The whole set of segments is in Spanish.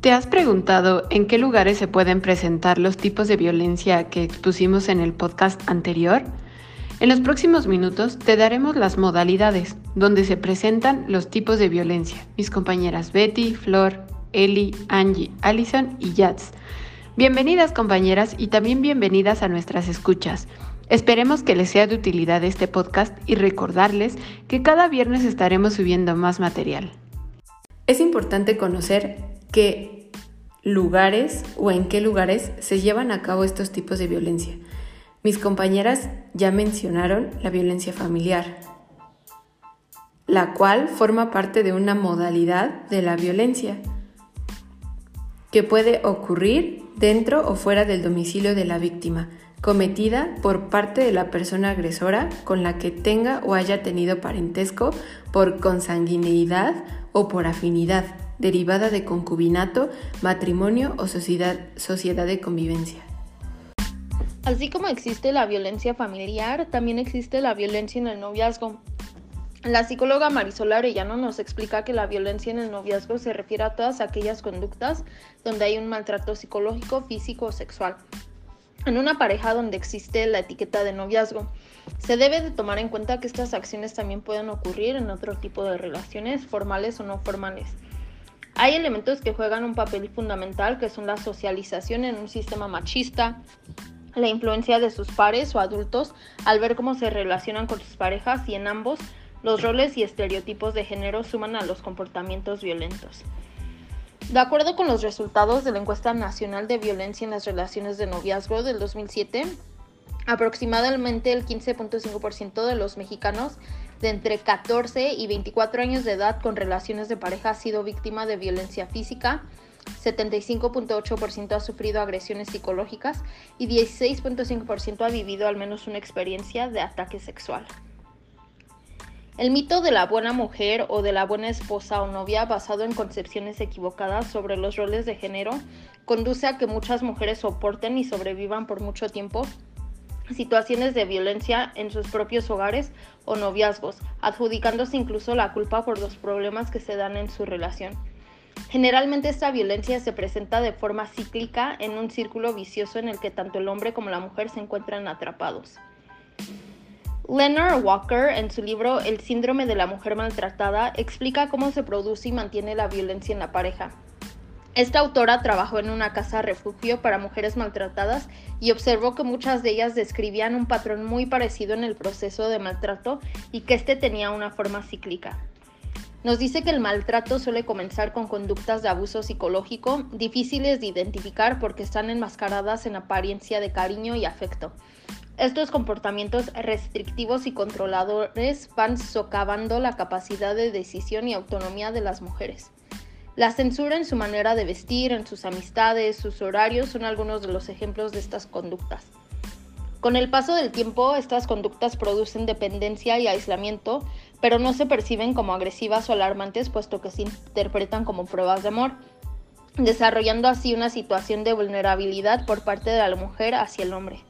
¿Te has preguntado en qué lugares se pueden presentar los tipos de violencia que expusimos en el podcast anterior? En los próximos minutos te daremos las modalidades donde se presentan los tipos de violencia. Mis compañeras Betty, Flor, Eli, Angie, Allison y Yats. Bienvenidas compañeras y también bienvenidas a nuestras escuchas. Esperemos que les sea de utilidad este podcast y recordarles que cada viernes estaremos subiendo más material. Es importante conocer qué lugares o en qué lugares se llevan a cabo estos tipos de violencia. Mis compañeras ya mencionaron la violencia familiar, la cual forma parte de una modalidad de la violencia que puede ocurrir dentro o fuera del domicilio de la víctima cometida por parte de la persona agresora con la que tenga o haya tenido parentesco por consanguineidad o por afinidad, derivada de concubinato, matrimonio o sociedad, de convivencia. Así como existe la violencia familiar, también existe la violencia en el noviazgo. La psicóloga Marisol Arellano nos explica que la violencia en el noviazgo se refiere a todas aquellas conductas donde hay un maltrato psicológico, físico o sexual, en una pareja donde existe la etiqueta de noviazgo. Se debe de tomar en cuenta que estas acciones también pueden ocurrir en otro tipo de relaciones, formales o no formales. Hay elementos que juegan un papel fundamental que son la socialización en un sistema machista, la influencia de sus pares o adultos al ver cómo se relacionan con sus parejas y en ambos los roles y estereotipos de género suman a los comportamientos violentos. De acuerdo con los resultados de la encuesta nacional de violencia en las relaciones de noviazgo del 2007, aproximadamente el 15.5% de los mexicanos de entre 14 y 24 años de edad con relaciones de pareja ha sido víctima de violencia física, 75.8% ha sufrido agresiones psicológicas y 16.5% ha vivido al menos una experiencia de ataque sexual. El mito de la buena mujer o de la buena esposa o novia basado en concepciones equivocadas sobre los roles de género conduce a que muchas mujeres soporten y sobrevivan por mucho tiempo situaciones de violencia en sus propios hogares o noviazgos, adjudicándose incluso la culpa por los problemas que se dan en su relación. Generalmente esta violencia se presenta de forma cíclica en un círculo vicioso en el que tanto el hombre como la mujer se encuentran atrapados. Leonard Walker, en su libro El síndrome de la mujer maltratada, explica cómo se produce y mantiene la violencia en la pareja. Esta autora trabajó en una casa refugio para mujeres maltratadas y observó que muchas de ellas describían un patrón muy parecido en el proceso de maltrato y que este tenía una forma cíclica. Nos dice que el maltrato suele comenzar con conductas de abuso psicológico difíciles de identificar porque están enmascaradas en apariencia de cariño y afecto. Estos comportamientos restrictivos y controladores van socavando la capacidad de decisión y autonomía de las mujeres. La censura en su manera de vestir, en sus amistades, sus horarios son algunos de los ejemplos de estas conductas. Con el paso del tiempo, estas conductas producen dependencia y aislamiento, pero no se perciben como agresivas o alarmantes puesto que se interpretan como pruebas de amor, desarrollando así una situación de vulnerabilidad por parte de la mujer hacia el hombre.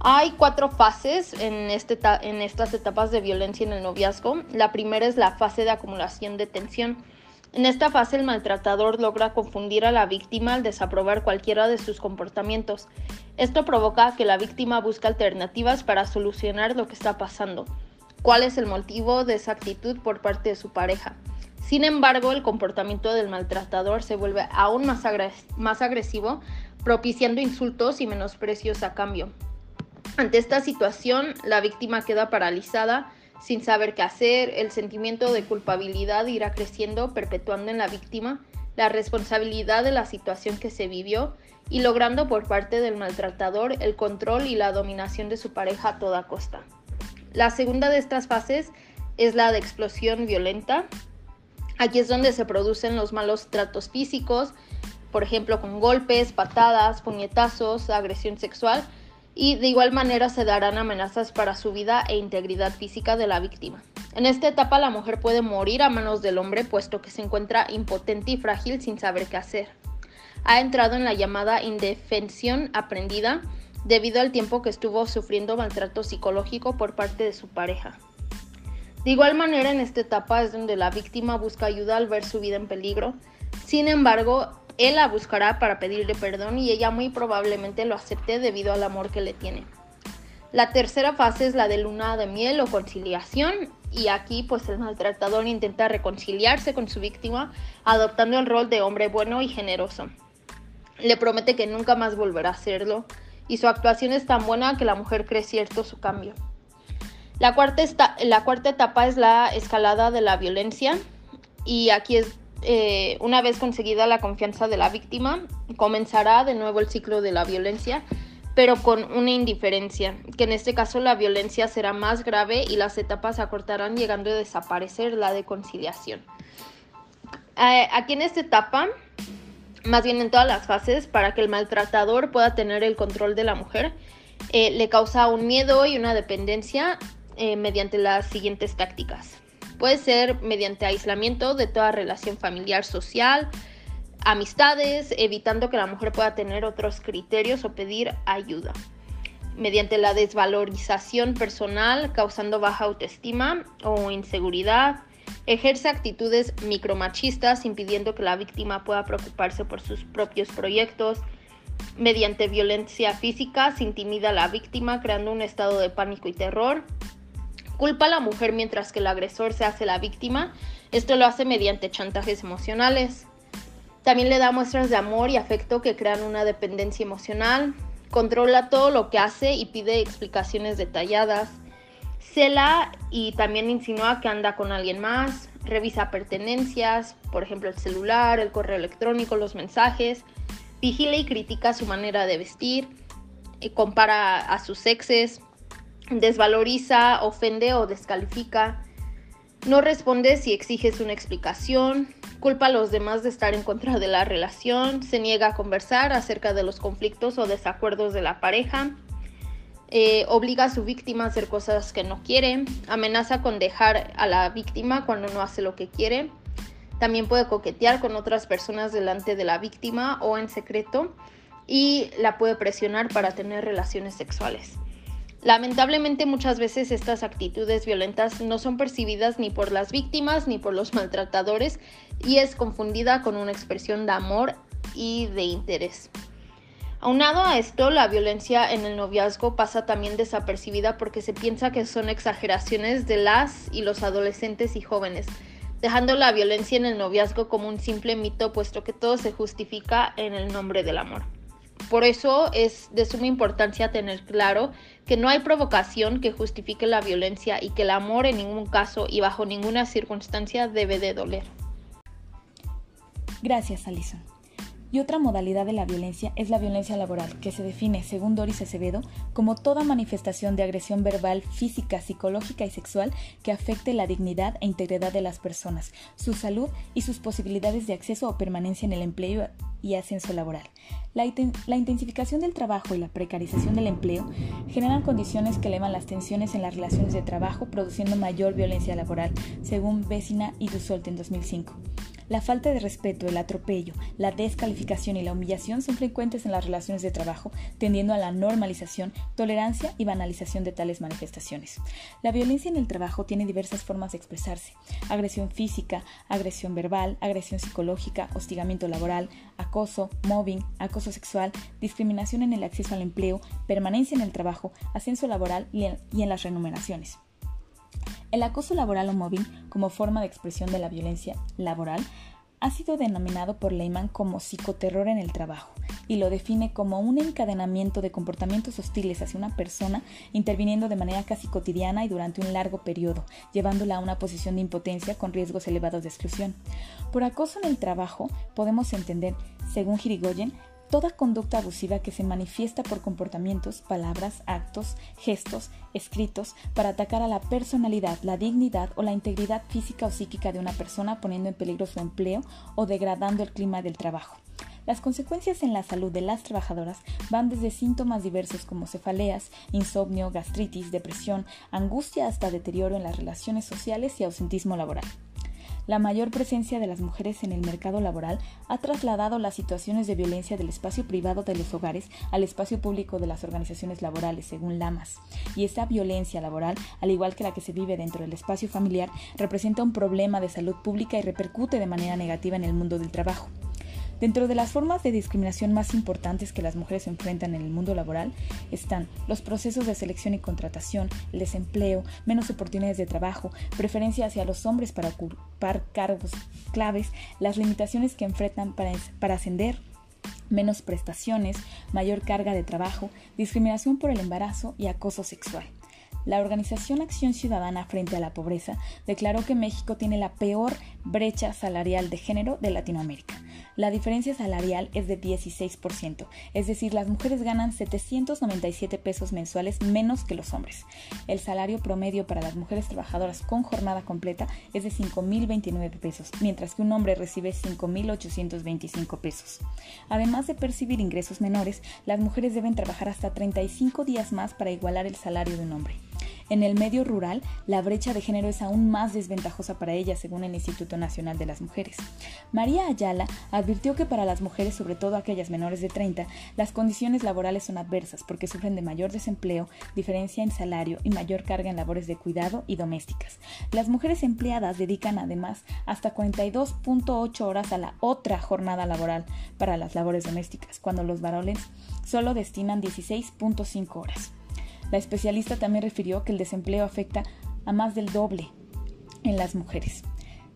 Hay cuatro fases en, este en estas etapas de violencia en el noviazgo. La primera es la fase de acumulación de tensión. En esta fase el maltratador logra confundir a la víctima al desaprobar cualquiera de sus comportamientos. Esto provoca que la víctima busque alternativas para solucionar lo que está pasando. ¿Cuál es el motivo de esa actitud por parte de su pareja? Sin embargo, el comportamiento del maltratador se vuelve aún más, agresivo, propiciando insultos y menosprecios a cambio. Ante esta situación, la víctima queda paralizada, sin saber qué hacer, el sentimiento de culpabilidad irá creciendo, perpetuando en la víctima la responsabilidad de la situación que se vivió y logrando por parte del maltratador el control y la dominación de su pareja a toda costa. La segunda de estas fases es la de explosión violenta. Aquí es donde se producen los malos tratos físicos, por ejemplo con golpes, patadas, puñetazos, agresión sexual, y de igual manera se darán amenazas para su vida e integridad física de la víctima. En esta etapa la mujer puede morir a manos del hombre puesto que se encuentra impotente y frágil sin saber qué hacer. Ha entrado en la llamada indefensión aprendida debido al tiempo que estuvo sufriendo maltrato psicológico por parte de su pareja. De igual manera en esta etapa es donde la víctima busca ayuda al ver su vida en peligro. Sin embargo, Él la buscará para pedirle perdón y ella muy probablemente lo acepte debido al amor que le tiene. La tercera fase es la de luna de miel o conciliación y aquí pues el maltratador intenta reconciliarse con su víctima adoptando el rol de hombre bueno y generoso. Le promete que nunca más volverá a hacerlo y su actuación es tan buena que la mujer cree cierto su cambio. La cuarta, la cuarta etapa es la escalada de la violencia y aquí es eh, una vez conseguida la confianza de la víctima, comenzará de nuevo el ciclo de la violencia pero con una indiferencia, que en este caso la violencia será más grave y las etapas se acortarán llegando a desaparecer la de conciliación. Aquí en esta etapa, más bien en todas las fases, para que el maltratador pueda tener el control de la mujer, eh, le causa un miedo y una dependencia eh, mediante las siguientes tácticas. Puede ser mediante aislamiento de toda relación familiar social, amistades, evitando que la mujer pueda tener otros criterios o pedir ayuda. Mediante la desvalorización personal, causando baja autoestima o inseguridad, ejerce actitudes micromachistas, impidiendo que la víctima pueda preocuparse por sus propios proyectos. Mediante violencia física, se intimida a la víctima, creando un estado de pánico y terror. Culpa a la mujer mientras que el agresor se hace la víctima. Esto lo hace mediante chantajes emocionales. También le da muestras de amor y afecto que crean una dependencia emocional. Controla todo lo que hace y pide explicaciones detalladas. Cela y también insinúa que anda con alguien más. Revisa pertenencias, por ejemplo el celular, el correo electrónico, los mensajes. Vigila y critica su manera de vestir. Y compara a sus exes. Desvaloriza, ofende o descalifica. No responde si exiges una explicación culpa a los demás de estar en contra de la relación, se niega a conversar acerca de los conflictos o desacuerdos de la pareja, eh, obliga a su víctima a hacer cosas que no quiere, amenaza con dejar a la víctima cuando no hace lo que quiere, también puede coquetear con otras personas delante de la víctima o en secreto y la puede presionar para tener relaciones sexuales. Lamentablemente muchas veces estas actitudes violentas no son percibidas ni por las víctimas ni por los maltratadores y es confundida con una expresión de amor y de interés. Aunado a esto, la violencia en el noviazgo pasa también desapercibida porque se piensa que son exageraciones de las y los adolescentes y jóvenes, dejando la violencia en el noviazgo como un simple mito puesto que todo se justifica en el nombre del amor. Por eso es de suma importancia tener claro que no hay provocación que justifique la violencia y que el amor en ningún caso y bajo ninguna circunstancia debe de doler. Gracias, Alison. Y otra modalidad de la violencia es la violencia laboral, que se define, según Doris Acevedo, como toda manifestación de agresión verbal, física, psicológica y sexual que afecte la dignidad e integridad de las personas, su salud y sus posibilidades de acceso o permanencia en el empleo y ascenso laboral. La, intensificación del trabajo y la precarización del empleo generan condiciones que elevan las tensiones en las relaciones de trabajo, produciendo mayor violencia laboral, según Vecina y Dussolt en 2005. La falta de respeto, el atropello, la descalificación y la humillación son frecuentes en las relaciones de trabajo, tendiendo a la normalización, tolerancia y banalización de tales manifestaciones. La violencia en el trabajo tiene diversas formas de expresarse. Agresión física, agresión verbal, agresión psicológica, hostigamiento laboral, acoso, mobbing, acoso sexual, discriminación en el acceso al empleo, permanencia en el trabajo, ascenso laboral y en, las remuneraciones. El acoso laboral o mobbing, como forma de expresión de la violencia laboral, ha sido denominado por Lehman como psicoterror en el trabajo y lo define como un encadenamiento de comportamientos hostiles hacia una persona interviniendo de manera casi cotidiana y durante un largo periodo, llevándola a una posición de impotencia con riesgos elevados de exclusión. Por acoso en el trabajo podemos entender, según Hirigoyen, toda conducta abusiva que se manifiesta por comportamientos, palabras, actos, gestos, escritos, para atacar a la personalidad, la dignidad o la integridad física o psíquica de una persona poniendo en peligro su empleo o degradando el clima del trabajo. Las consecuencias en la salud de las trabajadoras van desde síntomas diversos como cefaleas, insomnio, gastritis, depresión, angustia hasta deterioro en las relaciones sociales y ausentismo laboral. La mayor presencia de las mujeres en el mercado laboral ha trasladado las situaciones de violencia del espacio privado de los hogares al espacio público de las organizaciones laborales, según Lamas. Y esta violencia laboral, al igual que la que se vive dentro del espacio familiar, representa un problema de salud pública y repercute de manera negativa en el mundo del trabajo. Dentro de las formas de discriminación más importantes que las mujeres enfrentan en el mundo laboral están los procesos de selección y contratación, el desempleo, menos oportunidades de trabajo, preferencia hacia los hombres para ocupar cargos claves, las limitaciones que enfrentan para, para ascender, menos prestaciones, mayor carga de trabajo, discriminación por el embarazo y acoso sexual. La organización Acción Ciudadana frente a la Pobreza declaró que México tiene la peor brecha salarial de género de Latinoamérica. La diferencia salarial es de 16%, es decir, las mujeres ganan 797 pesos mensuales menos que los hombres. El salario promedio para las mujeres trabajadoras con jornada completa es de 5.029 pesos, mientras que un hombre recibe 5.825 pesos. Además de percibir ingresos menores, las mujeres deben trabajar hasta 35 días más para igualar el salario de un hombre. En el medio rural, la brecha de género es aún más desventajosa para ellas, según el Instituto Nacional de las Mujeres. María Ayala advirtió que para las mujeres, sobre todo aquellas menores de 30, las condiciones laborales son adversas porque sufren de mayor desempleo, diferencia en salario y mayor carga en labores de cuidado y domésticas. Las mujeres empleadas dedican además hasta 42.8 horas a la otra jornada laboral para las labores domésticas, cuando los varones solo destinan 16.5 horas. La especialista también refirió que el desempleo afecta a más del doble en las mujeres.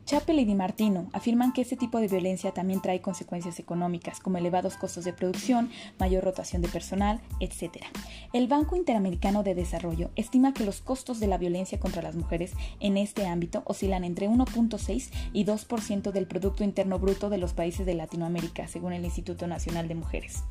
Chappell y Di Martino afirman que este tipo de violencia también trae consecuencias económicas, como elevados costos de producción, mayor rotación de personal, etc. El Banco Interamericano de Desarrollo estima que los costos de la violencia contra las mujeres en este ámbito oscilan entre 1.6 y 2% del Producto Interno Bruto de los países de Latinoamérica, según el Instituto Nacional de Mujeres.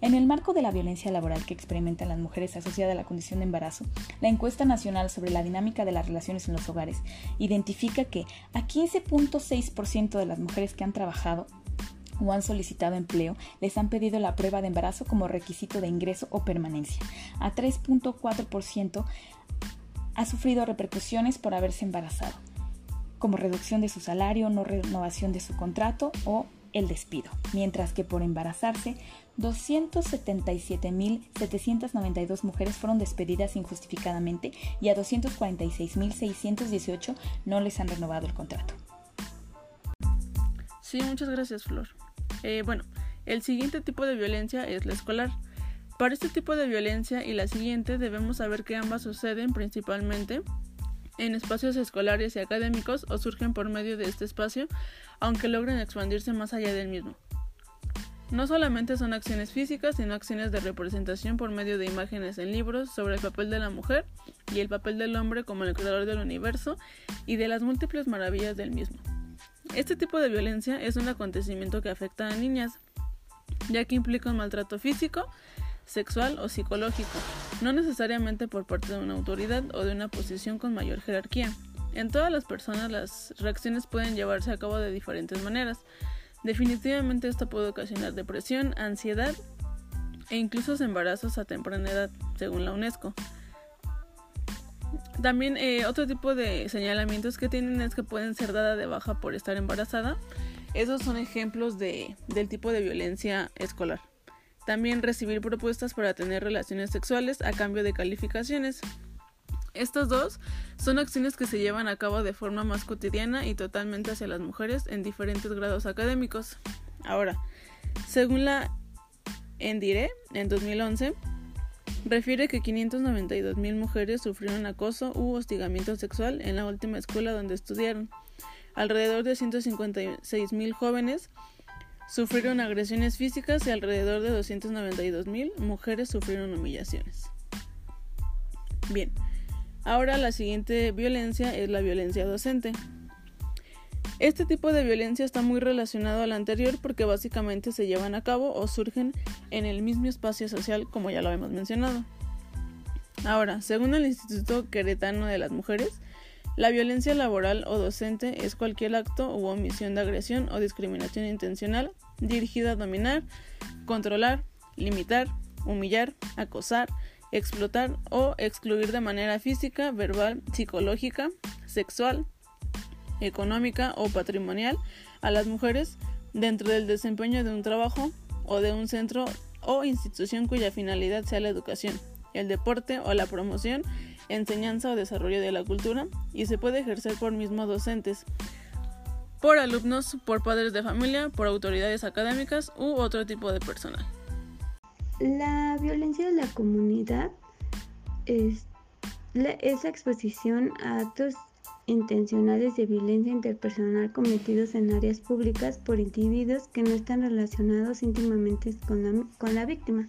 En el marco de la violencia laboral que experimentan las mujeres asociada a la condición de embarazo, la encuesta nacional sobre la dinámica de las relaciones en los hogares identifica que a 15 0.6% de las mujeres que han trabajado o han solicitado empleo les han pedido la prueba de embarazo como requisito de ingreso o permanencia. A 3.4% ha sufrido repercusiones por haberse embarazado, como reducción de su salario, no renovación de su contrato o el despido, mientras que por embarazarse 277.792 mujeres fueron despedidas injustificadamente y a 246.618 no les han renovado el contrato. Sí, muchas gracias, Flor. Eh, bueno, el siguiente tipo de violencia es la escolar. Para este tipo de violencia y la siguiente debemos saber que ambas suceden principalmente en espacios escolares y académicos o surgen por medio de este espacio, aunque logren expandirse más allá del mismo. No solamente son acciones físicas, sino acciones de representación por medio de imágenes en libros sobre el papel de la mujer y el papel del hombre como el creador del universo y de las múltiples maravillas del mismo. Este tipo de violencia es un acontecimiento que afecta a niñas, ya que implica un maltrato físico, sexual o psicológico, no necesariamente por parte de una autoridad o de una posición con mayor jerarquía. En todas las personas las reacciones pueden llevarse a cabo de diferentes maneras. Definitivamente esto puede ocasionar depresión, ansiedad e incluso embarazos a temprana edad, según la UNESCO. También eh, otro tipo de señalamientos que tienen es que pueden ser dada de baja por estar embarazada. Esos son ejemplos de, del tipo de violencia escolar. También recibir propuestas para tener relaciones sexuales a cambio de calificaciones. Estos dos son acciones que se llevan a cabo de forma más cotidiana y totalmente hacia las mujeres en diferentes grados académicos. Ahora, según la Endire, en 2011, refiere que 592 mil mujeres sufrieron acoso u hostigamiento sexual en la última escuela donde estudiaron. Alrededor de 156 mil jóvenes sufrieron agresiones físicas y alrededor de 292 mil mujeres sufrieron humillaciones. Bien, ahora la siguiente violencia es la violencia docente. Este tipo de violencia está muy relacionado al anterior porque básicamente se llevan a cabo o surgen en el mismo espacio social como ya lo hemos mencionado. Ahora, según el Instituto Queretano de las Mujeres, la violencia laboral o docente es cualquier acto u omisión de agresión o discriminación intencional dirigida a dominar, controlar, limitar, humillar, acosar, explotar o excluir de manera física, verbal, psicológica, sexual, económica o patrimonial a las mujeres dentro del desempeño de un trabajo o de un centro o institución cuya finalidad sea la educación, el deporte o la promoción, enseñanza o desarrollo de la cultura y se puede ejercer por mismos docentes por alumnos, por padres de familia, por autoridades académicas u otro tipo de personal. La violencia de la comunidad es la, exposición a actos intencionales de violencia interpersonal cometidos en áreas públicas por individuos que no están relacionados íntimamente con la, con la víctima.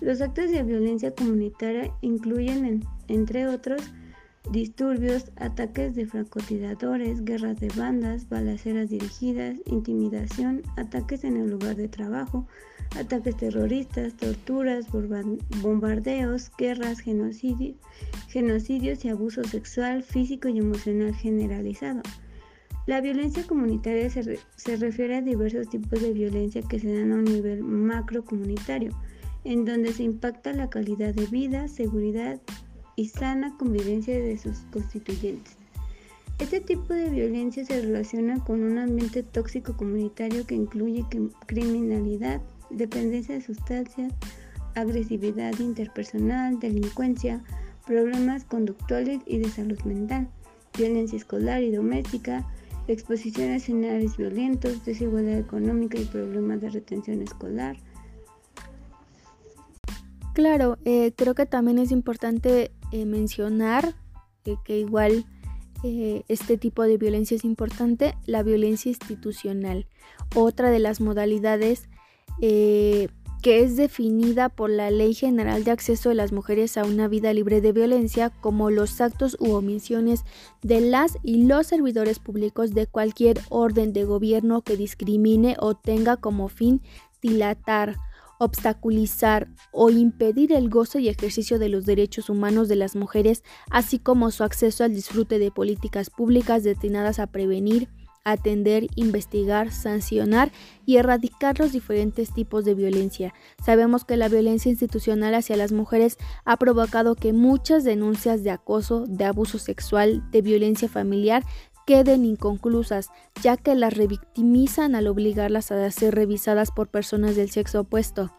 Los actos de violencia comunitaria incluyen, entre otros, disturbios, ataques de francotiradores, guerras de bandas, balaceras dirigidas, intimidación, ataques en el lugar de trabajo, ataques terroristas, torturas, bombardeos, guerras, genocidios y abuso sexual, físico y emocional generalizado. La violencia comunitaria se, se refiere a diversos tipos de violencia que se dan a un nivel macro comunitario, en donde se impacta la calidad de vida, seguridad y sana convivencia de sus constituyentes. Este tipo de violencia se relaciona con un ambiente tóxico comunitario que incluye criminalidad, dependencia de sustancias, agresividad interpersonal, delincuencia, problemas conductuales y de salud mental, violencia escolar y doméstica, exposición a escenarios violentos, desigualdad económica y problemas de retención escolar. Claro, eh, creo que también es importante eh, mencionar que igual eh, este tipo de violencia es importante, la violencia institucional. Otra de las modalidades eh, que es definida por la Ley General de Acceso de las Mujeres a una Vida Libre de Violencia como los actos u omisiones de las y los servidores públicos de cualquier orden de gobierno que discrimine o tenga como fin dilatar, obstaculizar o impedir el gozo y ejercicio de los derechos humanos de las mujeres, así como su acceso al disfrute de políticas públicas destinadas a prevenir, atender, investigar, sancionar y erradicar los diferentes tipos de violencia. Sabemos que la violencia institucional hacia las mujeres ha provocado que muchas denuncias de acoso, de abuso sexual, de violencia familiar queden inconclusas, ya que las revictimizan al obligarlas a ser revisadas por personas del sexo opuesto.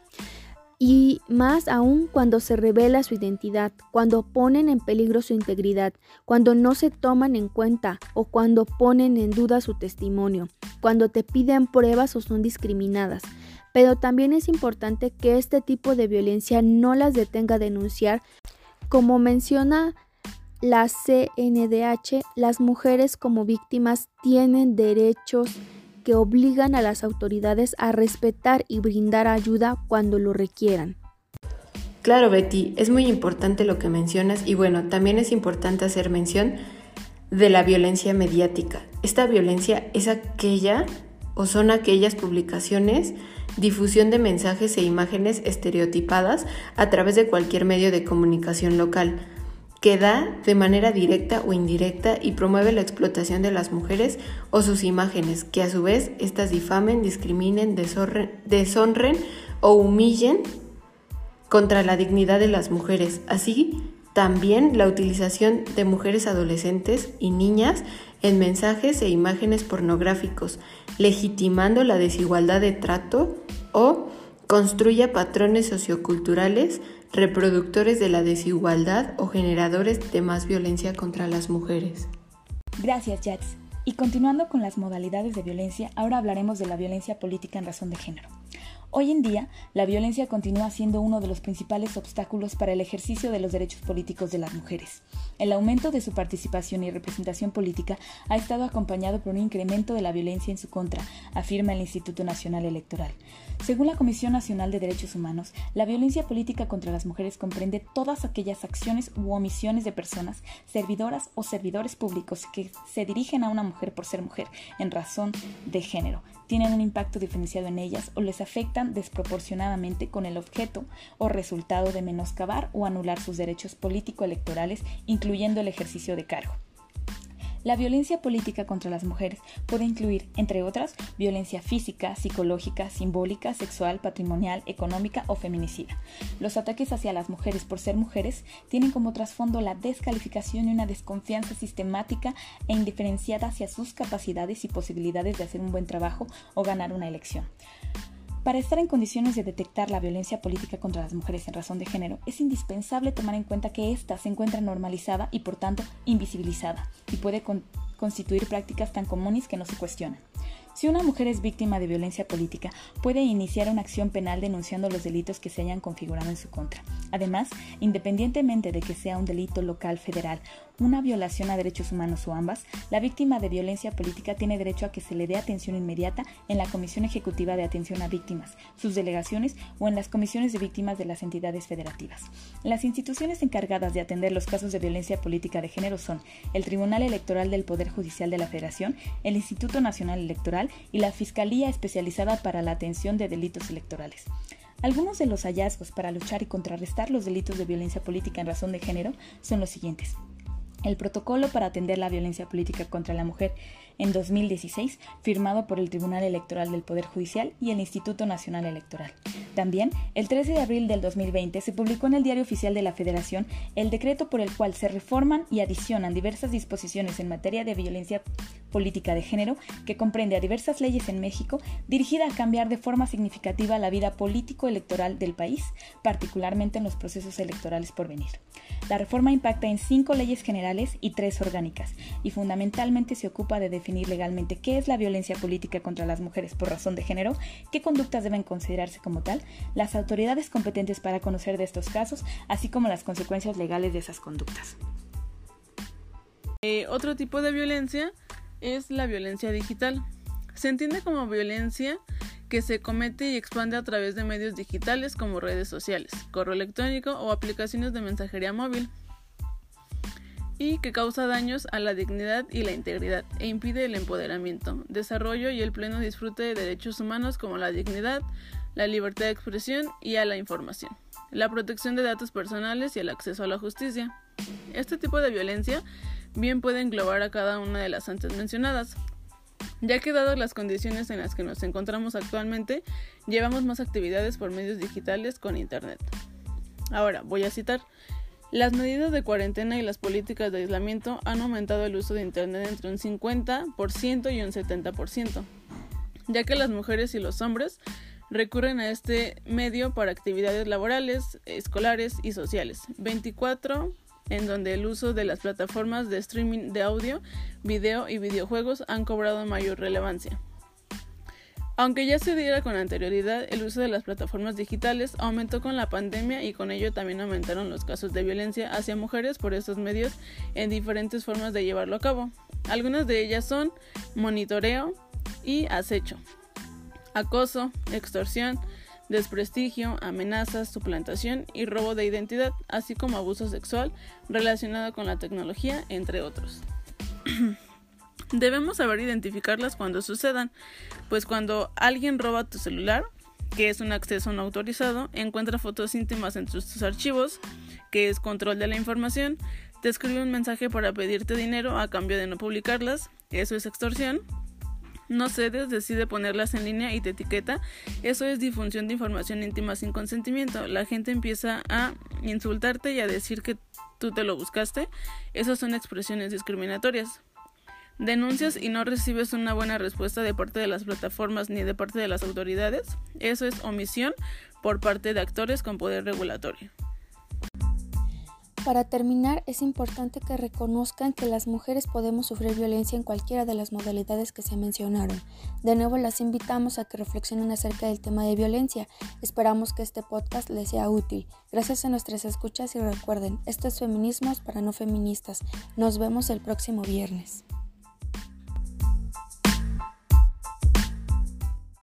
Y más aún cuando se revela su identidad, cuando ponen en peligro su integridad, cuando no se toman en cuenta o cuando ponen en duda su testimonio, cuando te piden pruebas o son discriminadas. Pero también es importante que este tipo de violencia no las detenga a denunciar, como menciona la CNDH, las mujeres como víctimas tienen derechos que obligan a las autoridades a respetar y brindar ayuda cuando lo requieran. Claro, Betty, es muy importante lo que mencionas y bueno, también es importante hacer mención de la violencia mediática. Esta violencia es aquella o son aquellas publicaciones, difusión de mensajes e imágenes estereotipadas a través de cualquier medio de comunicación local que da de manera directa o indirecta y promueve la explotación de las mujeres o sus imágenes, que a su vez éstas difamen, discriminen, deshonren o humillen contra la dignidad de las mujeres. Así, también la utilización de mujeres adolescentes y niñas en mensajes e imágenes pornográficos, legitimando la desigualdad de trato o construya patrones socioculturales reproductores de la desigualdad o generadores de más violencia contra las mujeres. Gracias, Jats. Y continuando con las modalidades de violencia, ahora hablaremos de la violencia política en razón de género. Hoy en día, la violencia continúa siendo uno de los principales obstáculos para el ejercicio de los derechos políticos de las mujeres. El aumento de su participación y representación política ha estado acompañado por un incremento de la violencia en su contra, afirma el Instituto Nacional Electoral. Según la Comisión Nacional de Derechos Humanos, la violencia política contra las mujeres comprende todas aquellas acciones u omisiones de personas, servidoras o servidores públicos que se dirigen a una mujer por ser mujer en razón de género, tienen un impacto diferenciado en ellas o les afectan desproporcionadamente con el objeto o resultado de menoscabar o anular sus derechos político-electorales, el ejercicio de cargo. La violencia política contra las mujeres puede incluir, entre otras, violencia física, psicológica, simbólica, sexual, patrimonial, económica o feminicida. Los ataques hacia las mujeres por ser mujeres tienen como trasfondo la descalificación y una desconfianza sistemática e indiferenciada hacia sus capacidades y posibilidades de hacer un buen trabajo o ganar una elección. Para estar en condiciones de detectar la violencia política contra las mujeres en razón de género, es indispensable tomar en cuenta que ésta se encuentra normalizada y por tanto invisibilizada y puede constituir prácticas tan comunes que no se cuestionan. Si una mujer es víctima de violencia política, puede iniciar una acción penal denunciando los delitos que se hayan configurado en su contra. Además, independientemente de que sea un delito local, federal, una violación a derechos humanos o ambas, la víctima de violencia política tiene derecho a que se le dé atención inmediata en la Comisión Ejecutiva de Atención a Víctimas, sus delegaciones o en las comisiones de víctimas de las entidades federativas. Las instituciones encargadas de atender los casos de violencia política de género son el Tribunal Electoral del Poder Judicial de la Federación, el Instituto Nacional Electoral y la Fiscalía Especializada para la Atención de Delitos Electorales. Algunos de los hallazgos para luchar y contrarrestar los delitos de violencia política en razón de género son los siguientes. El protocolo para atender la violencia política contra la mujer en 2016, firmado por el Tribunal Electoral del Poder Judicial y el Instituto Nacional Electoral. También, el 13 de abril del 2020, se publicó en el Diario Oficial de la Federación el decreto por el cual se reforman y adicionan diversas disposiciones en materia de violencia política de género que comprende a diversas leyes en México dirigida a cambiar de forma significativa la vida político-electoral del país, particularmente en los procesos electorales por venir. La reforma impacta en cinco leyes generales y tres orgánicas, y fundamentalmente se ocupa de definir legalmente qué es la violencia política contra las mujeres por razón de género, qué conductas deben considerarse como tal, las autoridades competentes para conocer de estos casos, así como las consecuencias legales de esas conductas. Eh, otro tipo de violencia es la violencia digital. Se entiende como violencia que se comete y expande a través de medios digitales como redes sociales, correo electrónico o aplicaciones de mensajería móvil y que causa daños a la dignidad y la integridad e impide el empoderamiento, desarrollo y el pleno disfrute de derechos humanos como la dignidad, la libertad de expresión y a la información, la protección de datos personales y el acceso a la justicia. Este tipo de violencia bien puede englobar a cada una de las antes mencionadas, ya que dadas las condiciones en las que nos encontramos actualmente, llevamos más actividades por medios digitales con Internet. Ahora, voy a citar, las medidas de cuarentena y las políticas de aislamiento han aumentado el uso de Internet entre un 50% y un 70%, ya que las mujeres y los hombres recurren a este medio para actividades laborales, escolares y sociales. 24 en donde el uso de las plataformas de streaming de audio, video y videojuegos han cobrado mayor relevancia. Aunque ya se diera con anterioridad, el uso de las plataformas digitales aumentó con la pandemia y con ello también aumentaron los casos de violencia hacia mujeres por estos medios en diferentes formas de llevarlo a cabo. Algunas de ellas son monitoreo y acecho, acoso, extorsión, desprestigio, amenazas, suplantación y robo de identidad, así como abuso sexual relacionado con la tecnología, entre otros. Debemos saber identificarlas cuando sucedan, pues cuando alguien roba tu celular, que es un acceso no autorizado, encuentra fotos íntimas entre tus archivos, que es control de la información, te escribe un mensaje para pedirte dinero a cambio de no publicarlas, eso es extorsión, no cedes, decide ponerlas en línea y te etiqueta, eso es difusión de información íntima sin consentimiento. La gente empieza a insultarte y a decir que tú te lo buscaste. Esas son expresiones discriminatorias. Denuncias y no recibes una buena respuesta de parte de las plataformas ni de parte de las autoridades. Eso es omisión por parte de actores con poder regulatorio. Para terminar, es importante que reconozcan que las mujeres podemos sufrir violencia en cualquiera de las modalidades que se mencionaron. De nuevo, las invitamos a que reflexionen acerca del tema de violencia. Esperamos que este podcast les sea útil. Gracias a nuestras escuchas y recuerden, esto es Feminismos para no feministas. Nos vemos el próximo viernes.